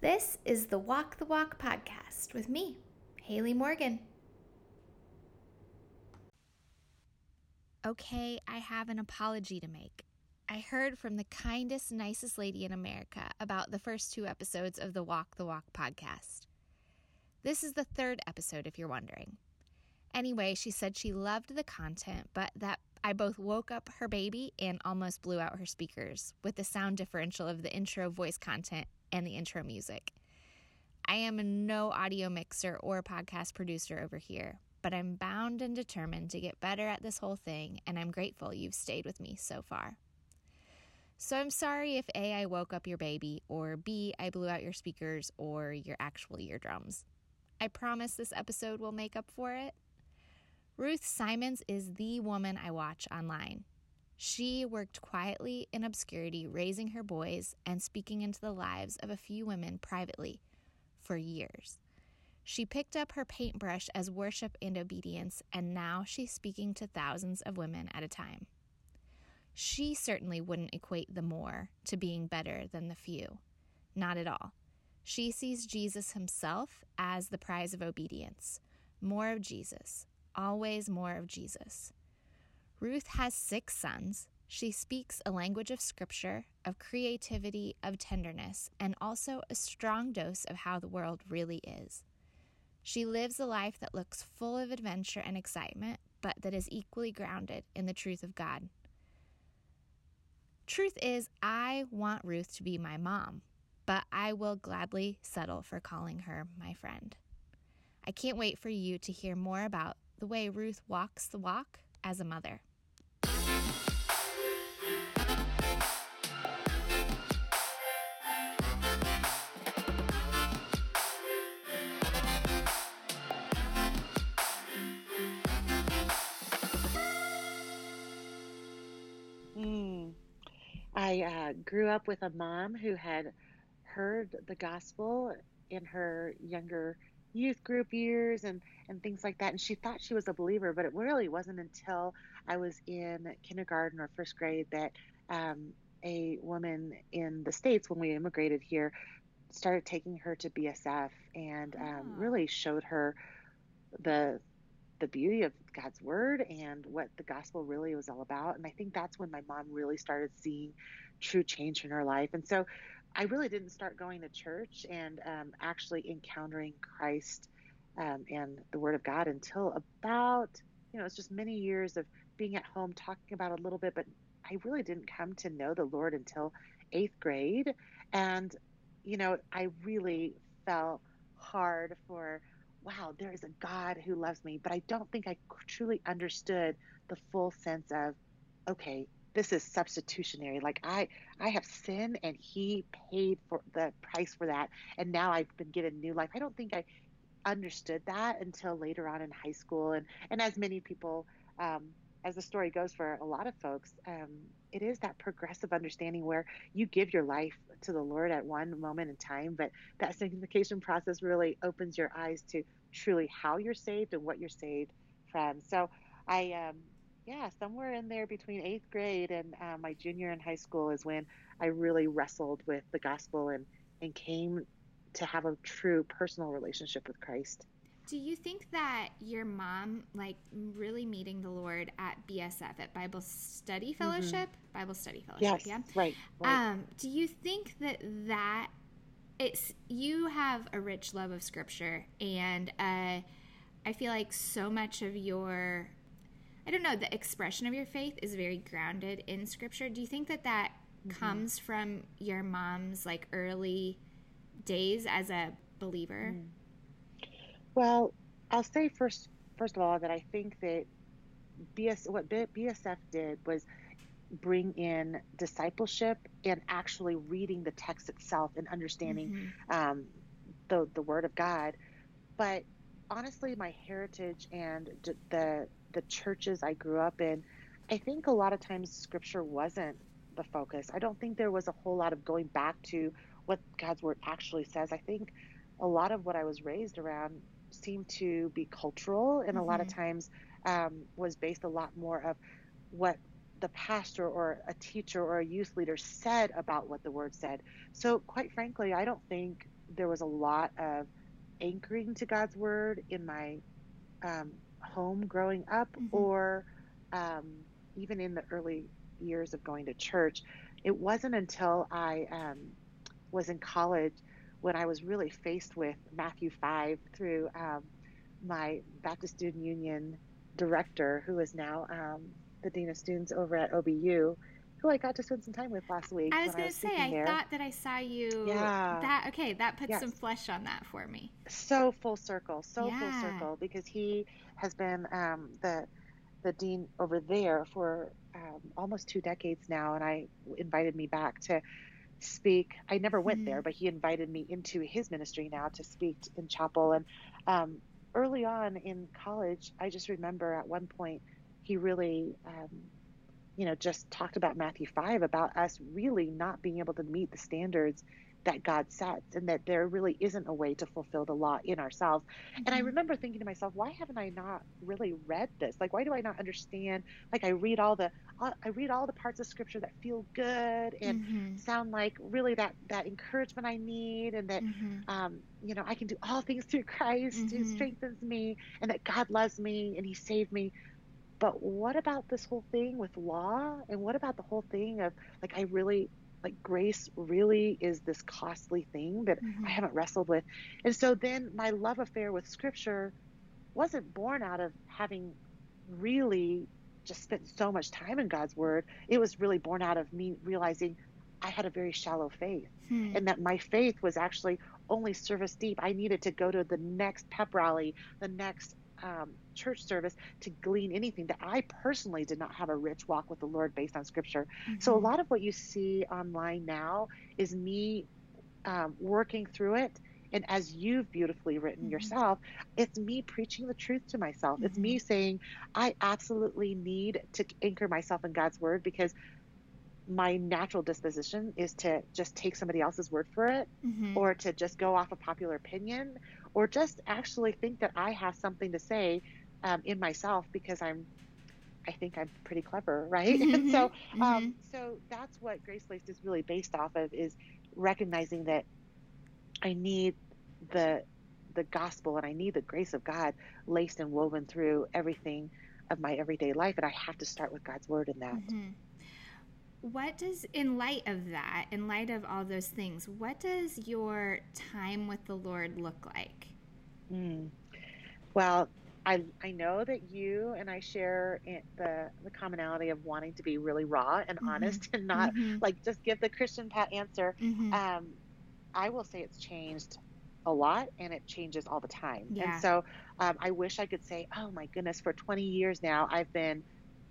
This is the Walk the Walk podcast with me, Hayley Morgan. Okay, I have an apology to make. I heard from the kindest, nicest lady in America about the first two episodes of the Walk the Walk podcast. This is the third episode, if you're wondering. Anyway, she said she loved the content, but that I both woke up her baby and almost blew out her speakers with the sound differential of the intro voice content and the intro music. I am no audio mixer or podcast producer over here, but I'm bound and determined to get better at this whole thing, and I'm grateful you've stayed with me so far. So I'm sorry if A, I woke up your baby, or B, I blew out your speakers or your actual eardrums. I promise this episode will make up for it. Ruth Simons is the woman I watch online. She worked quietly in obscurity, raising her boys and speaking into the lives of a few women privately for years. She picked up her paintbrush as worship and obedience, and now she's speaking to thousands of women at a time. She certainly wouldn't equate the more to being better than the few. Not at all. She sees Jesus himself as the prize of obedience. More of Jesus. Always more of Jesus. Ruth has six sons. She speaks a language of scripture, of creativity, of tenderness, and also a strong dose of how the world really is. She lives a life that looks full of adventure and excitement, but that is equally grounded in the truth of God. Truth is, I want Ruth to be my mom, but I will gladly settle for calling her my friend. I can't wait for you to hear more about the way Ruth walks the walk as a mother. Grew up with a mom who had heard the gospel in her younger youth group years and and things like that. And she thought she was a believer but it really wasn't until i was in kindergarten or first grade that um, a woman in the states when we immigrated here started taking her to bsf and um, really showed her the the beauty of god's word and what the gospel really was all about. And i think that's when my mom really started seeing true change in her life and so I really didn't start going to church and um, actually encountering Christ um, and the Word of God until about, you know, it's just many years of being at home talking about a little bit, but I really didn't come to know the Lord until eighth grade. And, you know, I really felt hard for, wow, there is a God who loves me, but I don't think I truly understood the full sense of, okay, this is substitutionary. Like i i have sinned and he paid for the price for that. And now i've been given new life. I don't think i understood that until later on in high school. And and as many people um, as the story goes for a lot of folks um, it is that progressive understanding where you give your life to the lord at one moment in time but that sanctification process really opens your eyes to truly how you're saved and what you're saved from. So i um, yeah, somewhere in there between eighth grade and uh, my junior in high school is when I really wrestled with the gospel and, and came to have a true personal relationship with Christ. Do you think that your mom, like really meeting the Lord at BSF, at Bible Study Fellowship, Bible Study Fellowship, Yes, yeah? right, right. Um, do you think that that it's you have a rich love of Scripture, and uh, I feel like so much of your, I don't know, the expression of your faith is very grounded in Scripture. Do you think that that mm-hmm. comes from your mom's like early days as a believer? Mm. Well, I'll say first, first of all, that I think that BS what B- BSF did was bring in discipleship and actually reading the text itself and understanding mm-hmm. um, the the Word of God. But honestly, my heritage and d- the the churches I grew up in, I think a lot of times Scripture wasn't the focus. I don't think there was a whole lot of going back to what God's Word actually says. I think a lot of what I was raised around seemed to be cultural and a lot of times um, was based a lot more of what the pastor or a teacher or a youth leader said about what the word said. So, quite frankly, I don't think there was a lot of anchoring to God's word in my um, home growing up, Mhm. or um, even in the early years of going to church. It wasn't until I um, was in college when I was really faced with Matthew 5 through um, my Baptist Student Union director, who is now um, the Dean of Students over at OBU, who I got to spend some time with last week. I was going to say, I there. thought that I saw you. Yeah. That okay. That puts Yes. some flesh on that for me. so full circle, so full circle, because he has been um, the the dean over there for um, almost two decades now, and I invited me back to speak. I never went Mhm. there, but he invited me into his ministry now to speak in chapel. And um, early on in college, I just remember at one point he really. Um, you know, just talked about Matthew 5 about us really not being able to meet the standards that God sets and that there really isn't a way to fulfill the law in ourselves. And I Mhm. remember thinking to myself, why haven't I not really read this? Like, why do I not understand? Like, I read all the, uh, I read all the parts of scripture that feel good and Mhm. sound like really that, that encouragement I need and that, Mhm. um, you know, I can do all things through Christ who Mhm. strengthens me and that God loves me and he saved me. But what about this whole thing with law? And what about the whole thing of like, I really, like, grace really is this costly thing that Mhm. I haven't wrestled with. And so then my love affair with scripture wasn't born out of having really just spent so much time in God's word. It was really born out of me realizing I had a very shallow faith Hmm. and that my faith was actually only service deep. I needed to go to the next pep rally, the next um, church service to glean anything that I personally did not have a rich walk with the Lord based on scripture. So a Mhm. lot of what you see online now is me um, working through it. And as you've beautifully written Mhm. yourself, it's me preaching the truth to myself. It's me saying, I absolutely need to anchor myself in God's word because my natural disposition is to just take somebody else's word for it Mhm. or to just go off a popular opinion or just actually think that I have something to say um, in myself because I'm I think I'm pretty clever, right? And so Mhm. um, so that's what Grace Laced is really based off of is recognizing that I need the the gospel and I need the grace of God laced and woven through everything of my everyday life and I have to start with God's word in that. Mhm. What does, in light of that, in light of all those things, what does your time with the Lord look like? Mm. Well, I I know that you and I share the the commonality of wanting to be really raw and Mhm. honest and not Mhm. like just give the Christian pat answer. Mhm. Um, I will say it's changed a lot and it changes all the time. Yeah. And so um, I wish I could say, oh my goodness, for 20 years now I've been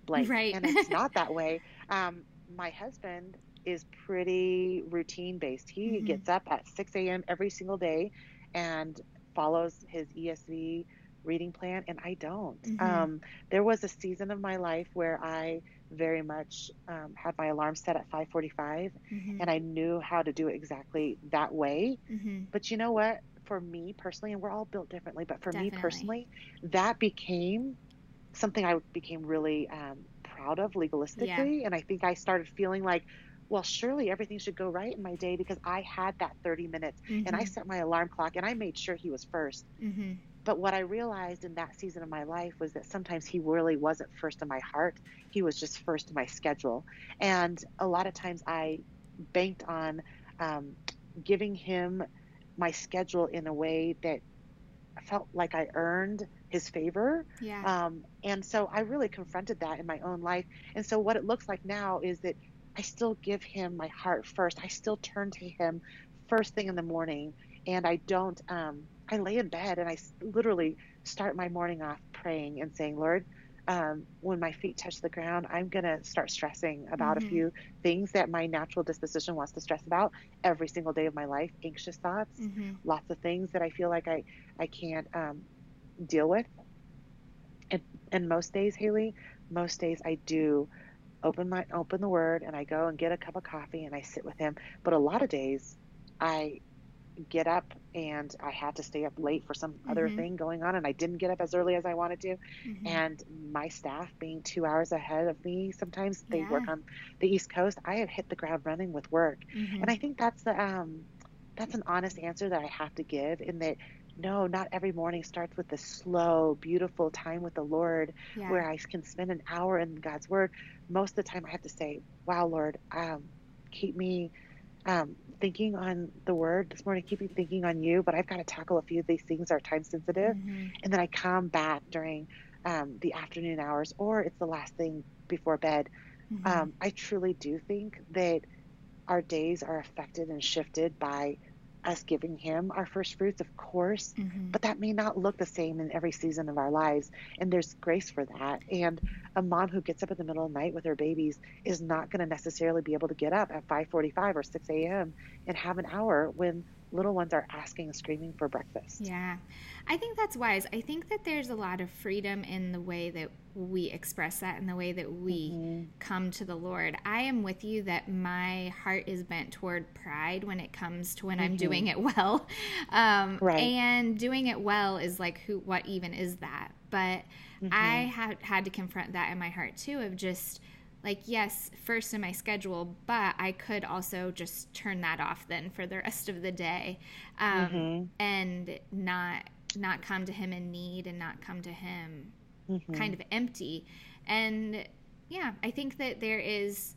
blank, Right. and it's not that way. Um, my husband is pretty routine based. He Mhm. gets up at 6 a.m. every single day and follows his ESV reading plan, and I don't. Mhm. Um, there was a season of my life where I very much um, had my alarm set at 5:45, Mhm. and I knew how to do it exactly that way. Mhm. But you know what? For me personally, and we're all built differently, but for me personally, that became something I became really um, proud of legalistically. And I think I started feeling like, well, surely everything should go right in my day because I had that 30 minutes and I Mhm. set my alarm clock and I made sure he was first. Mhm. But what I realized in that season of my life was that sometimes he really wasn't first in my heart. He was just first in my schedule. And a lot of times I banked on um, giving him my schedule in a way that felt like I earned his favor. Yeah. Um, and so I really confronted that in my own life. And so what it looks like now is that I still give him my heart first. I still turn to him first thing in the morning. And I don't, um, I lay in bed and I literally start my morning off praying and saying, Lord, um, when my feet touch the ground, I'm going to start stressing about Mhm. a few things that my natural disposition wants to stress about every single day of my life anxious thoughts, Mhm. lots of things that I feel like I, I can't um, deal with. And, and most days, Hayley, most days I do open my open the word and I go and get a cup of coffee and I sit with him. But a lot of days I get up and I had to stay up late for some other Mhm. thing going on and I didn't get up as early as I wanted to. Mhm. And my staff being two hours ahead of me, sometimes they work on the East Coast. I have hit the ground running with work Mhm. and I think that's the um, that's an honest answer that I have to give in that no, not every morning starts with the slow, beautiful time with the Lord Yeah. where I can spend an hour in God's Word. Most of the time, I have to say, Wow, Lord, um, keep me um, thinking on the Word this morning, keep me thinking on you. But I've got to tackle a few of these things that are time sensitive. Mhm. And then I come back during um, the afternoon hours, or it's the last thing before bed. Mhm. Um, I truly do think that our days are affected and shifted by us giving Him our first fruits, of course, Mhm. but that may not look the same in every season of our lives. And there's grace for that. And a mom who gets up in the middle of the night with her babies is not going to necessarily be able to get up at 5:45 or 6 a.m. and have an hour when little ones are asking screaming for breakfast. Yeah. I think that's wise. I think that there's a lot of freedom in the way that we express that and the way that we Mhm. come to the Lord. I am with you that my heart is bent toward pride when it comes to when I'm Mhm. doing it well. Um, Right. And doing it well is like, who, what even is that? But I Mhm. had had to confront that in my heart too of just like yes first in my schedule but i could also just turn that off then for the rest of the day um, Mhm. and not not come to him in need and not come to him Mhm. kind of empty and yeah i think that there is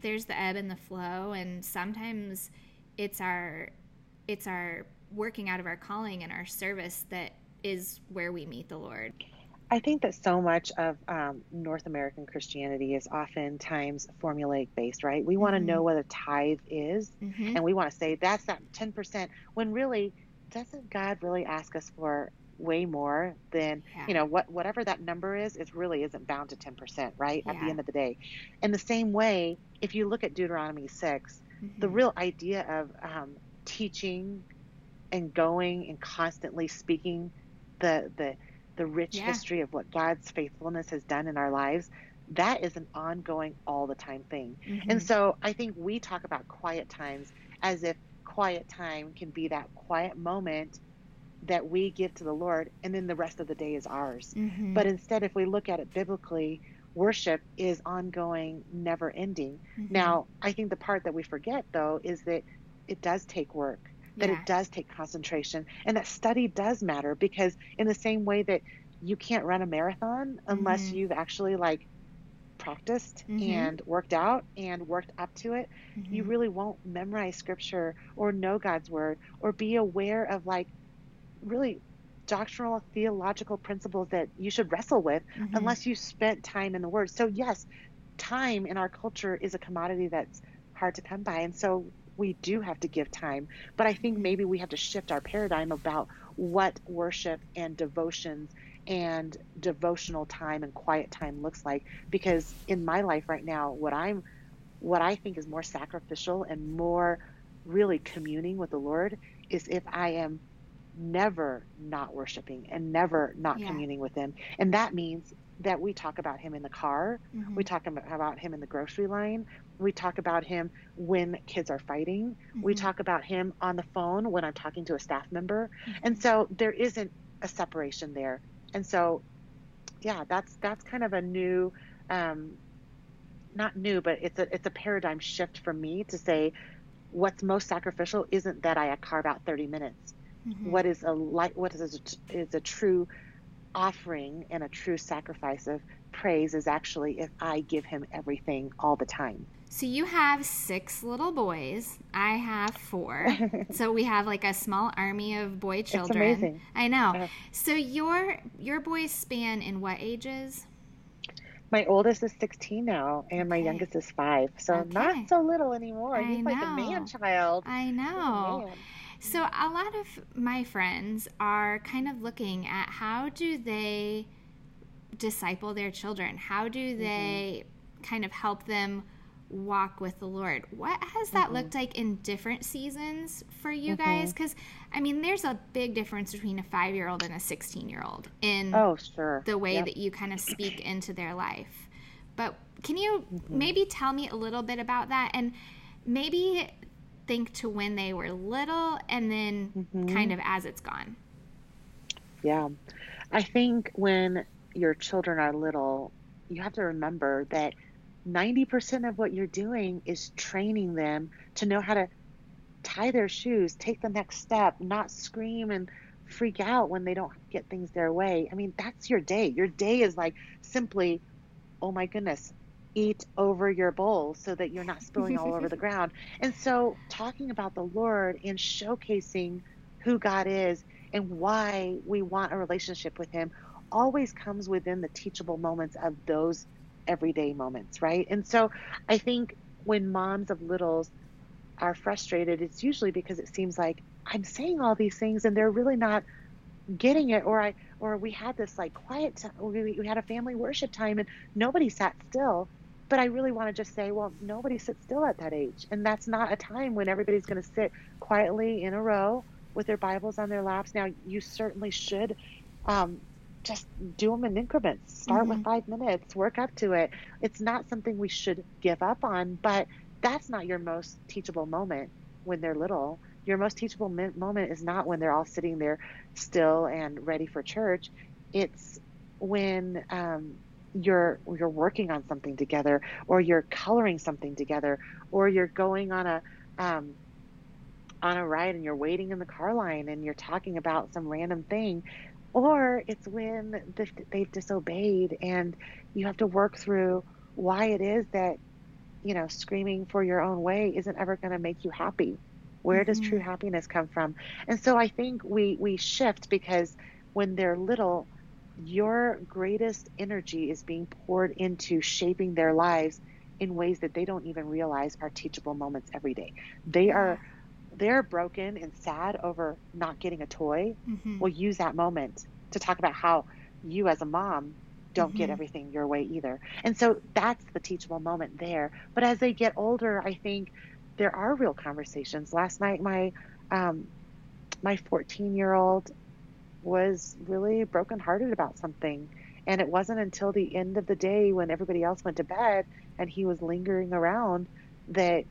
there's the ebb and the flow and sometimes it's our it's our working out of our calling and our service that is where we meet the lord I think that so much of um, North American Christianity is oftentimes formulaic based, right? We want to know what a tithe is, hmm and we want to say that's that 10%, when really, doesn't God really ask us for way more than, Yeah. you know, what whatever that number is, it really isn't bound to 10%, right? At the end of the day. In the same way, if you look at Deuteronomy 6, the Mhm. real idea of um, teaching and going and constantly speaking the the the rich Yeah. history of what God's faithfulness has done in our lives, that is an ongoing all the time thing. Mhm. And so I think we talk about quiet times as if quiet time can be that quiet moment that we give to the Lord and then the rest of the day is ours. Mhm. But instead if we look at it biblically, worship is ongoing, never ending. Mhm. Now, I think the part that we forget though is that it does take work, that Yeah. it does take concentration, and that study does matter because in the same way that you can't run a marathon unless Mhm. you've actually like practiced Mhm. and worked out and worked up to it, you Mhm. really won't memorize scripture or know God's word or be aware of like really doctrinal theological principles that you should wrestle with Mhm. unless you spent time in the word. So yes, time in our culture is a commodity that's hard to come by and so we do have to give time. But I think maybe we have to shift our paradigm about what worship and devotions and devotional time and quiet time looks like because in my life right now what I'm what I think is more sacrificial and more really communing with the Lord is if I am never not worshiping and never not Yeah. communing with him. And that means that we talk about him in the car, Mhm. we talk about him in the grocery line, we talk about him when kids are fighting, we Mhm. talk about him on the phone when I'm talking to a staff member. And Mhm. so there isn't a separation there. And so yeah, that's that's kind of a new um not new, but it's a it's a paradigm shift for me to say what's most sacrificial isn't that I carve out 30 minutes. Mhm. What is a light what is a, is a true offering and a true sacrifice of praise is actually if I give him everything all the time. So you have six little boys. I have four. so we have like a small army of boy children. amazing. I know. Yeah. So your your boys span in what ages? My oldest is 16 now, and my youngest is five. So Okay. not so little anymore. I He's like a know. man child. I know. So a lot of my friends are kind of looking at how do they disciple their children? How do mm-hmm. they kind of help them walk with the Lord? What has that looked like in different seasons for you guys? Because I mean, there's a big difference between a five year old and a 16 year old in Oh, sure. the way Yep. that you kind of speak into their life. But can you Mm-hmm. maybe tell me a little bit about that and maybe think to when they were little and then Mhm. kind of as it's gone? Yeah. I think when your children are little, you have to remember that 90% of what you're doing is training them to know how to tie their shoes, take the next step, not scream and freak out when they don't get things their way. I mean, that's your day. Your day is like simply, oh my goodness, eat over your bowl so that you're not spilling all over the ground. And so, talking about the Lord and showcasing who God is and why we want a relationship with Him always comes within the teachable moments of those everyday moments, right? And so, I think when moms of littles are frustrated, it's usually because it seems like I'm saying all these things and they're really not getting it or I or we had this like quiet time, we, we had a family worship time and nobody sat still but I really want to just say, well, nobody sits still at that age. And that's not a time when everybody's going to sit quietly in a row with their Bibles on their laps. Now, you certainly should um, just do them in increments. Start mm-hmm. with five minutes, work up to it. It's not something we should give up on, but that's not your most teachable moment when they're little. Your most teachable moment is not when they're all sitting there still and ready for church. It's when um, you're you're working on something together or you're coloring something together or you're going on a um, on a ride and you're waiting in the car line and you're talking about some random thing or it's when they've disobeyed and you have to work through why it is that you know screaming for your own way isn't ever going to make you happy where mm-hmm. does true happiness come from and so i think we we shift because when they're little your greatest energy is being poured into shaping their lives in ways that they don't even realize are teachable moments every day. They are they're broken and sad over not getting a toy. Mm-hmm. We'll use that moment to talk about how you as a mom don't mm-hmm. get everything your way either. And so that's the teachable moment there. But as they get older, I think there are real conversations. Last night my um, my 14 year old was really brokenhearted about something. And it wasn't until the end of the day when everybody else went to bed and he was lingering around that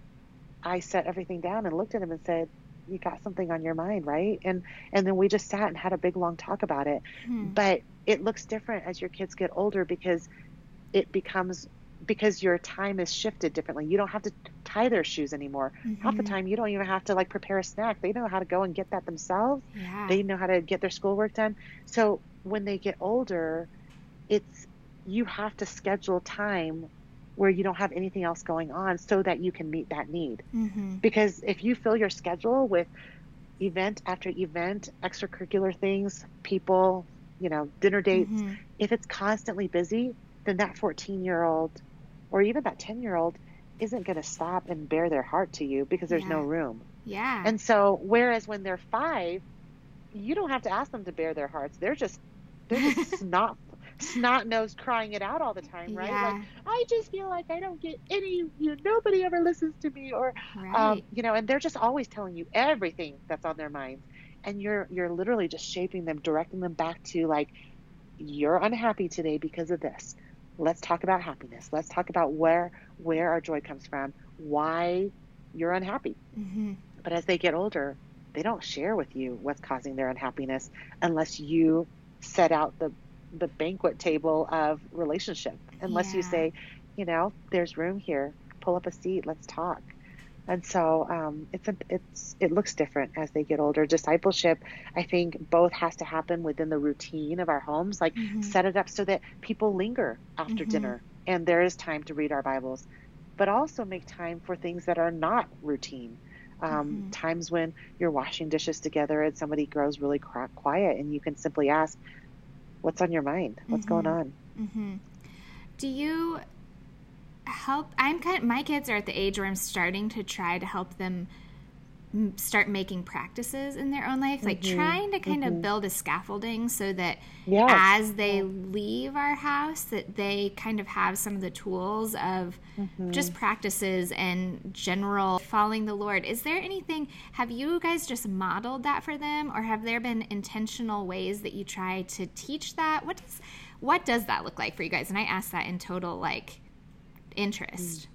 I set everything down and looked at him and said, "You got something on your mind, right?" And and then we just sat and had a big long talk about it. Hmm. But it looks different as your kids get older because it becomes because your time is shifted differently. You don't have to tie their shoes anymore. Mm-hmm. Half the mm-hmm. time, you don't even have to like prepare a snack. They know how to go and get that themselves. Yeah. They know how to get their schoolwork done. So when they get older, it's you have to schedule time where you don't have anything else going on so that you can meet that need. Mm-hmm. Because if you fill your schedule with event after event, extracurricular things, people, you know, dinner dates, mm-hmm. if it's constantly busy, then that 14 year old or even that 10 year old isn't going to stop and bare their heart to you because there's yeah. no room. Yeah. And so, whereas when they're five, you don't have to ask them to bare their hearts. They're just, they're just snot, snot nose crying it out all the time, right? Yeah. Like, I just feel like I don't get any, you know, nobody ever listens to me, or, um, right. um, you know, and they're just always telling you everything that's on their minds, and you're you're literally just shaping them, directing them back to like, you're unhappy today because of this let's talk about happiness let's talk about where where our joy comes from why you're unhappy mm-hmm. but as they get older they don't share with you what's causing their unhappiness unless you set out the the banquet table of relationship unless yeah. you say you know there's room here pull up a seat let's talk and so um, it's a, it's it looks different as they get older. Discipleship, I think, both has to happen within the routine of our homes. Like mm-hmm. set it up so that people linger after mm-hmm. dinner, and there is time to read our Bibles, but also make time for things that are not routine. Um, mm-hmm. Times when you're washing dishes together and somebody grows really quiet, and you can simply ask, "What's on your mind? What's going mm-hmm. on?" Mm-hmm. Do you help i'm kind of, my kids are at the age where i'm starting to try to help them start making practices in their own life like mm-hmm. trying to kind mm-hmm. of build a scaffolding so that yes. as they leave our house that they kind of have some of the tools of mm-hmm. just practices and general following the lord is there anything have you guys just modeled that for them or have there been intentional ways that you try to teach that what does what does that look like for you guys and i ask that in total like interest?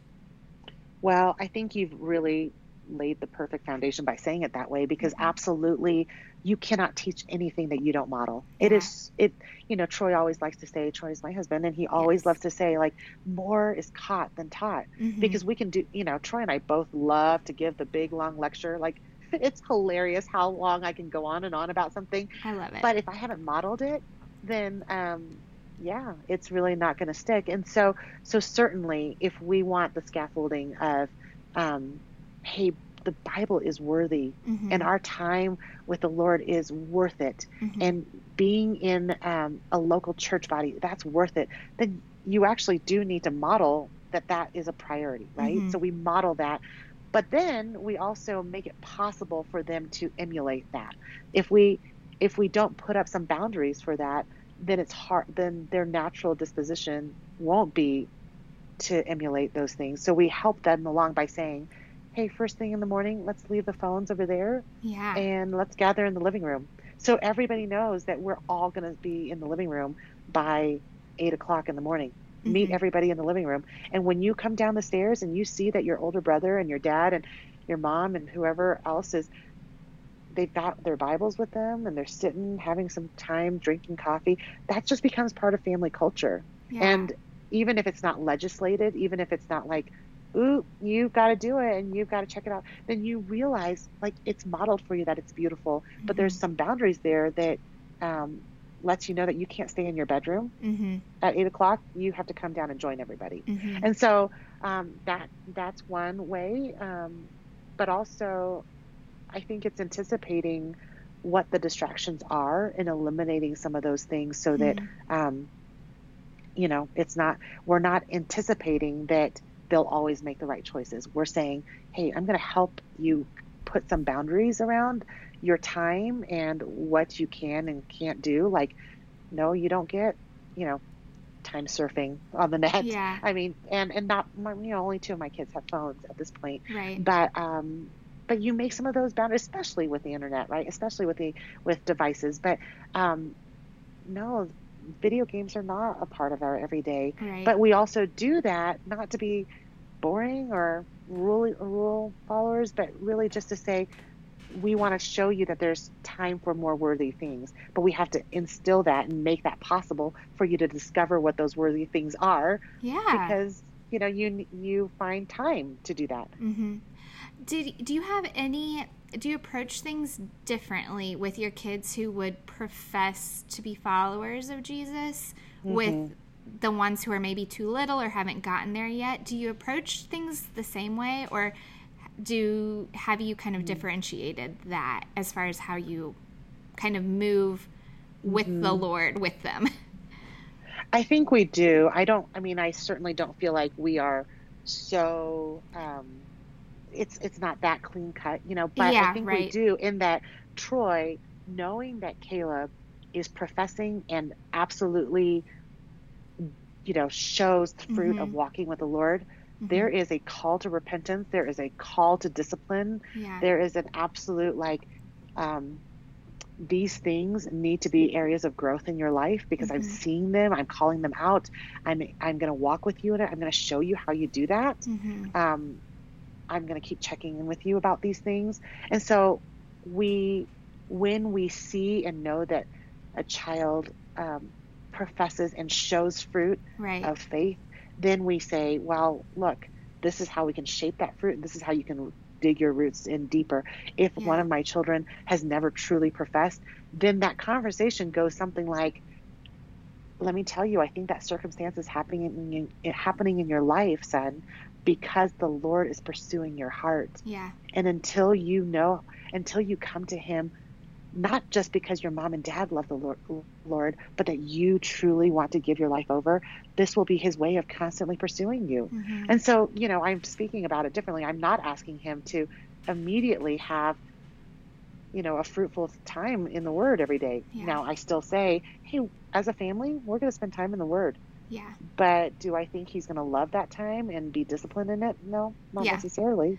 Well, I think you've really laid the perfect foundation by saying it that way because mm-hmm. absolutely you cannot teach anything that you don't model. Yeah. It is it you know Troy always likes to say Troy's my husband and he always yes. loves to say like more is caught than taught mm-hmm. because we can do you know Troy and I both love to give the big long lecture like it's hilarious how long I can go on and on about something. I love it. But if I haven't modeled it, then um, yeah, it's really not going to stick. And so, so certainly, if we want the scaffolding of, um, hey, the Bible is worthy, Mhm. and our time with the Lord is worth it, Mhm. and being in um, a local church body, that's worth it. Then you actually do need to model that that is a priority, right? Mhm. So we model that. But then we also make it possible for them to emulate that. If we if we don't put up some boundaries for that, then it's hard then their natural disposition won't be to emulate those things. So we help them along by saying, "Hey, first thing in the morning, let's leave the phones over there yeah. and let's gather in the living room." So everybody knows that we're all going to be in the living room by eight o'clock in the morning. Meet Mhm. everybody in the living room, and when you come down the stairs and you see that your older brother and your dad and your mom and whoever else is they've got their Bibles with them and they're sitting having some time drinking coffee, that just becomes part of family culture. yeah. And even if it's not legislated, even if it's not like, ooh, you've got to do it and you've got to check it out, then you realize like it's modeled for you that it's beautiful, but there's Mm-hmm. some boundaries there that um, lets you know that you can't stay in your bedroom hmm at eight o'clock. You have to come down and join everybody. hmm And so um, that that's one way, um, but also I think it's anticipating what the distractions are and eliminating some of those things so that Mm-hmm. um, you know it's not we're not anticipating that they'll always make the right choices. We're saying, hey, I'm going to help you put some boundaries around your time and what you can and can't do. Like, no, you don't get, you know, time surfing on the net. Yeah. I mean, and and not you know only two of my kids have phones at this point, Right. but um, but you make some of those boundaries, especially with the internet, right? Especially with the with devices. But um, no, video games are not a part of our everyday. Right. But we also do that not to be boring or rule rule followers, but really just to say we want to show you that there's time for more worthy things. But we have to instill that and make that possible for you to discover what those worthy things are yeah. because you know you you find time to do that. hmm Did do you have any? Do you approach things differently with your kids who would profess to be followers of Jesus with the ones who are maybe too little or haven't gotten there yet? Do you approach things the same way, or do have you kind of differentiated that as far as how you kind of move with the Lord with them? I think we do. I don't. I mean, I certainly don't feel like we are so. Um, it's it's not that clean cut, you know. But Yeah, I think we do in that Troy, knowing that Caleb is professing and absolutely, you know, shows the fruit of Mhm. walking with the Lord. Mm-hmm. There is a call to repentance. There is a call to discipline. Yeah. There is an absolute like. Um, these things need to be areas of growth in your life because I'm Mhm. seeing them. I'm calling them out. I'm I'm going to walk with you in it. I'm going to show you how you do that. hmm Um, I'm going to keep checking in with you about these things. And so we, when we see and know that a child um, professes and shows fruit Right. of faith, then we say, well, look, this is how we can shape that fruit. This is how you can dig your roots in deeper. If Yeah. one of my children has never truly professed, then that conversation goes something like, let me tell you, I think that circumstance is happening in, happening in your life, son, because the Lord is pursuing your heart. yeah. And until you know, until you come to Him, not just because your mom and dad love the Lord, Lord, but that you truly want to give your life over, this will be His way of constantly pursuing you. hmm And so, you know, I'm speaking about it differently. I'm not asking him to immediately have, you know, a fruitful time in the Word every day. Yeah. Now, I still say, hey, as a family, we're going to spend time in the Word. Yeah. But do I think he's going to love that time and be disciplined in it? No, not Yeah. necessarily.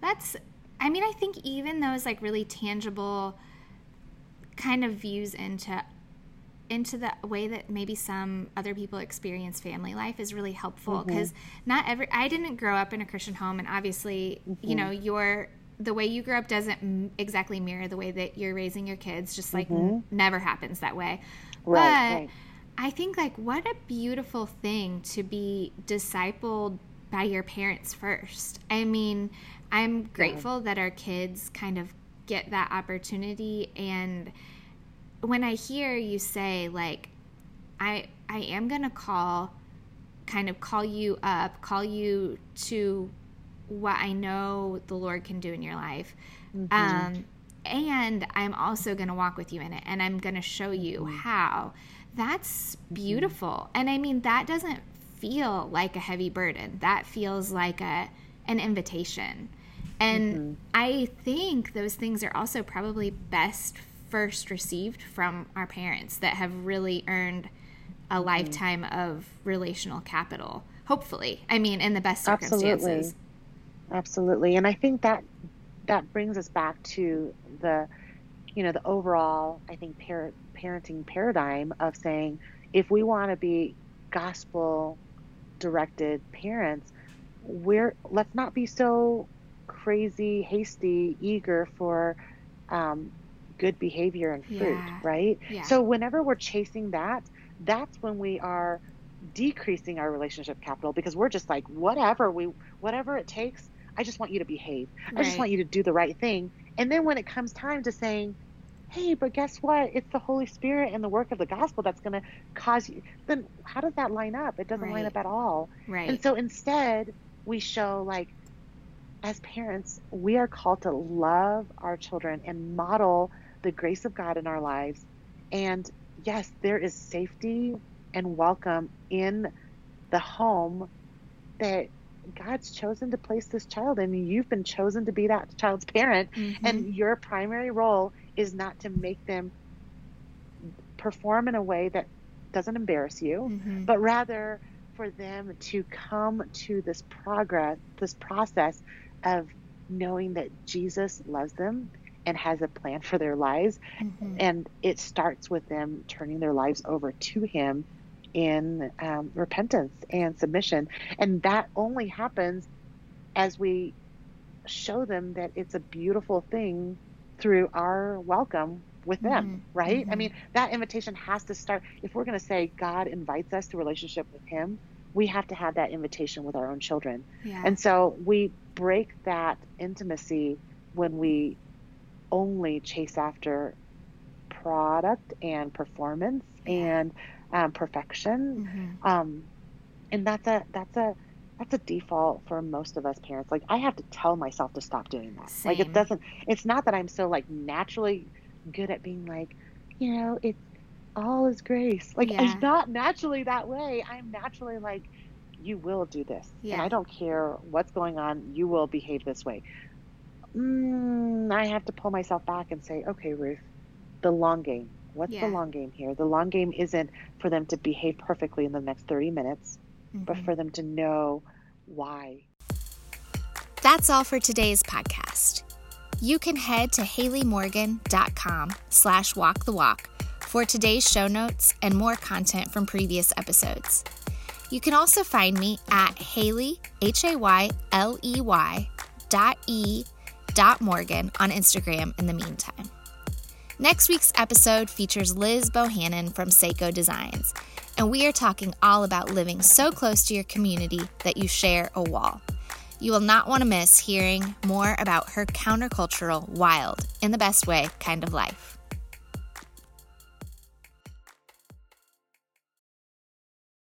That's, I mean, I think even those like really tangible kind of views into into the way that maybe some other people experience family life is really helpful because not every I didn't grow up in a Christian home and obviously you Mhm. know your the way you grew up doesn't m- exactly mirror the way that you're raising your kids just like Mhm. n- never happens that way Right, but right. I think like what a beautiful thing to be discipled by your parents first. I mean, I'm grateful that our kids kind of get that opportunity and when I hear you say like I I am going to call kind of call you up, call you to what I know the Lord can do in your life. Mm-hmm. Um and I'm also going to walk with you in it and I'm going to show you mm-hmm. how. That's beautiful. And I mean that doesn't feel like a heavy burden. That feels like a an invitation. And mm-hmm. I think those things are also probably best first received from our parents that have really earned a mm-hmm. lifetime of relational capital. Hopefully. I mean, in the best circumstances. Absolutely. Absolutely. And I think that that brings us back to the you know, the overall I think par- parenting paradigm of saying if we want to be gospel directed parents, we're let's not be so crazy, hasty, eager for um, good behavior and fruit, yeah. right? Yeah. So whenever we're chasing that, that's when we are decreasing our relationship capital because we're just like whatever we whatever it takes i just want you to behave right. i just want you to do the right thing and then when it comes time to saying hey but guess what it's the holy spirit and the work of the gospel that's going to cause you then how does that line up it doesn't right. line up at all right and so instead we show like as parents we are called to love our children and model the grace of god in our lives and yes there is safety and welcome in the home that God's chosen to place this child in. You've been chosen to be that child's parent, mm-hmm. and your primary role is not to make them perform in a way that doesn't embarrass you, mm-hmm. but rather for them to come to this progress, this process of knowing that Jesus loves them and has a plan for their lives. Mm-hmm. And it starts with them turning their lives over to Him in um, repentance and submission. And that only happens as we show them that it's a beautiful thing through our welcome with them, mm-hmm. right? Mm-hmm. I mean, that invitation has to start. If we're going to say God invites us to relationship with Him, we have to have that invitation with our own children. Yeah. And so we break that intimacy when we only chase after product and performance and um, perfection. Mm-hmm. Um, and that's a that's a that's a default for most of us parents. Like I have to tell myself to stop doing that. Same. Like it doesn't. It's not that I'm so like naturally good at being like, you know, it's all is grace. Like yeah. it's not naturally that way. I'm naturally like, you will do this, yeah. and I don't care what's going on. You will behave this way. Mm, I have to pull myself back and say, okay, Ruth, the long game. What's yeah. the long game here? The long game isn't for them to behave perfectly in the next 30 minutes, mm-hmm. but for them to know why. That's all for today's podcast. You can head to haleymorgan.com slash walk the walk for today's show notes and more content from previous episodes. You can also find me at Hayley, H A Y L E Y dot E dot Morgan on Instagram in the meantime. Next week's episode features Liz Bohannon from Sseko Designs, and we are talking all about living so close to your community that you share a wall. You will not want to miss hearing more about her countercultural, wild, in the best way kind of life.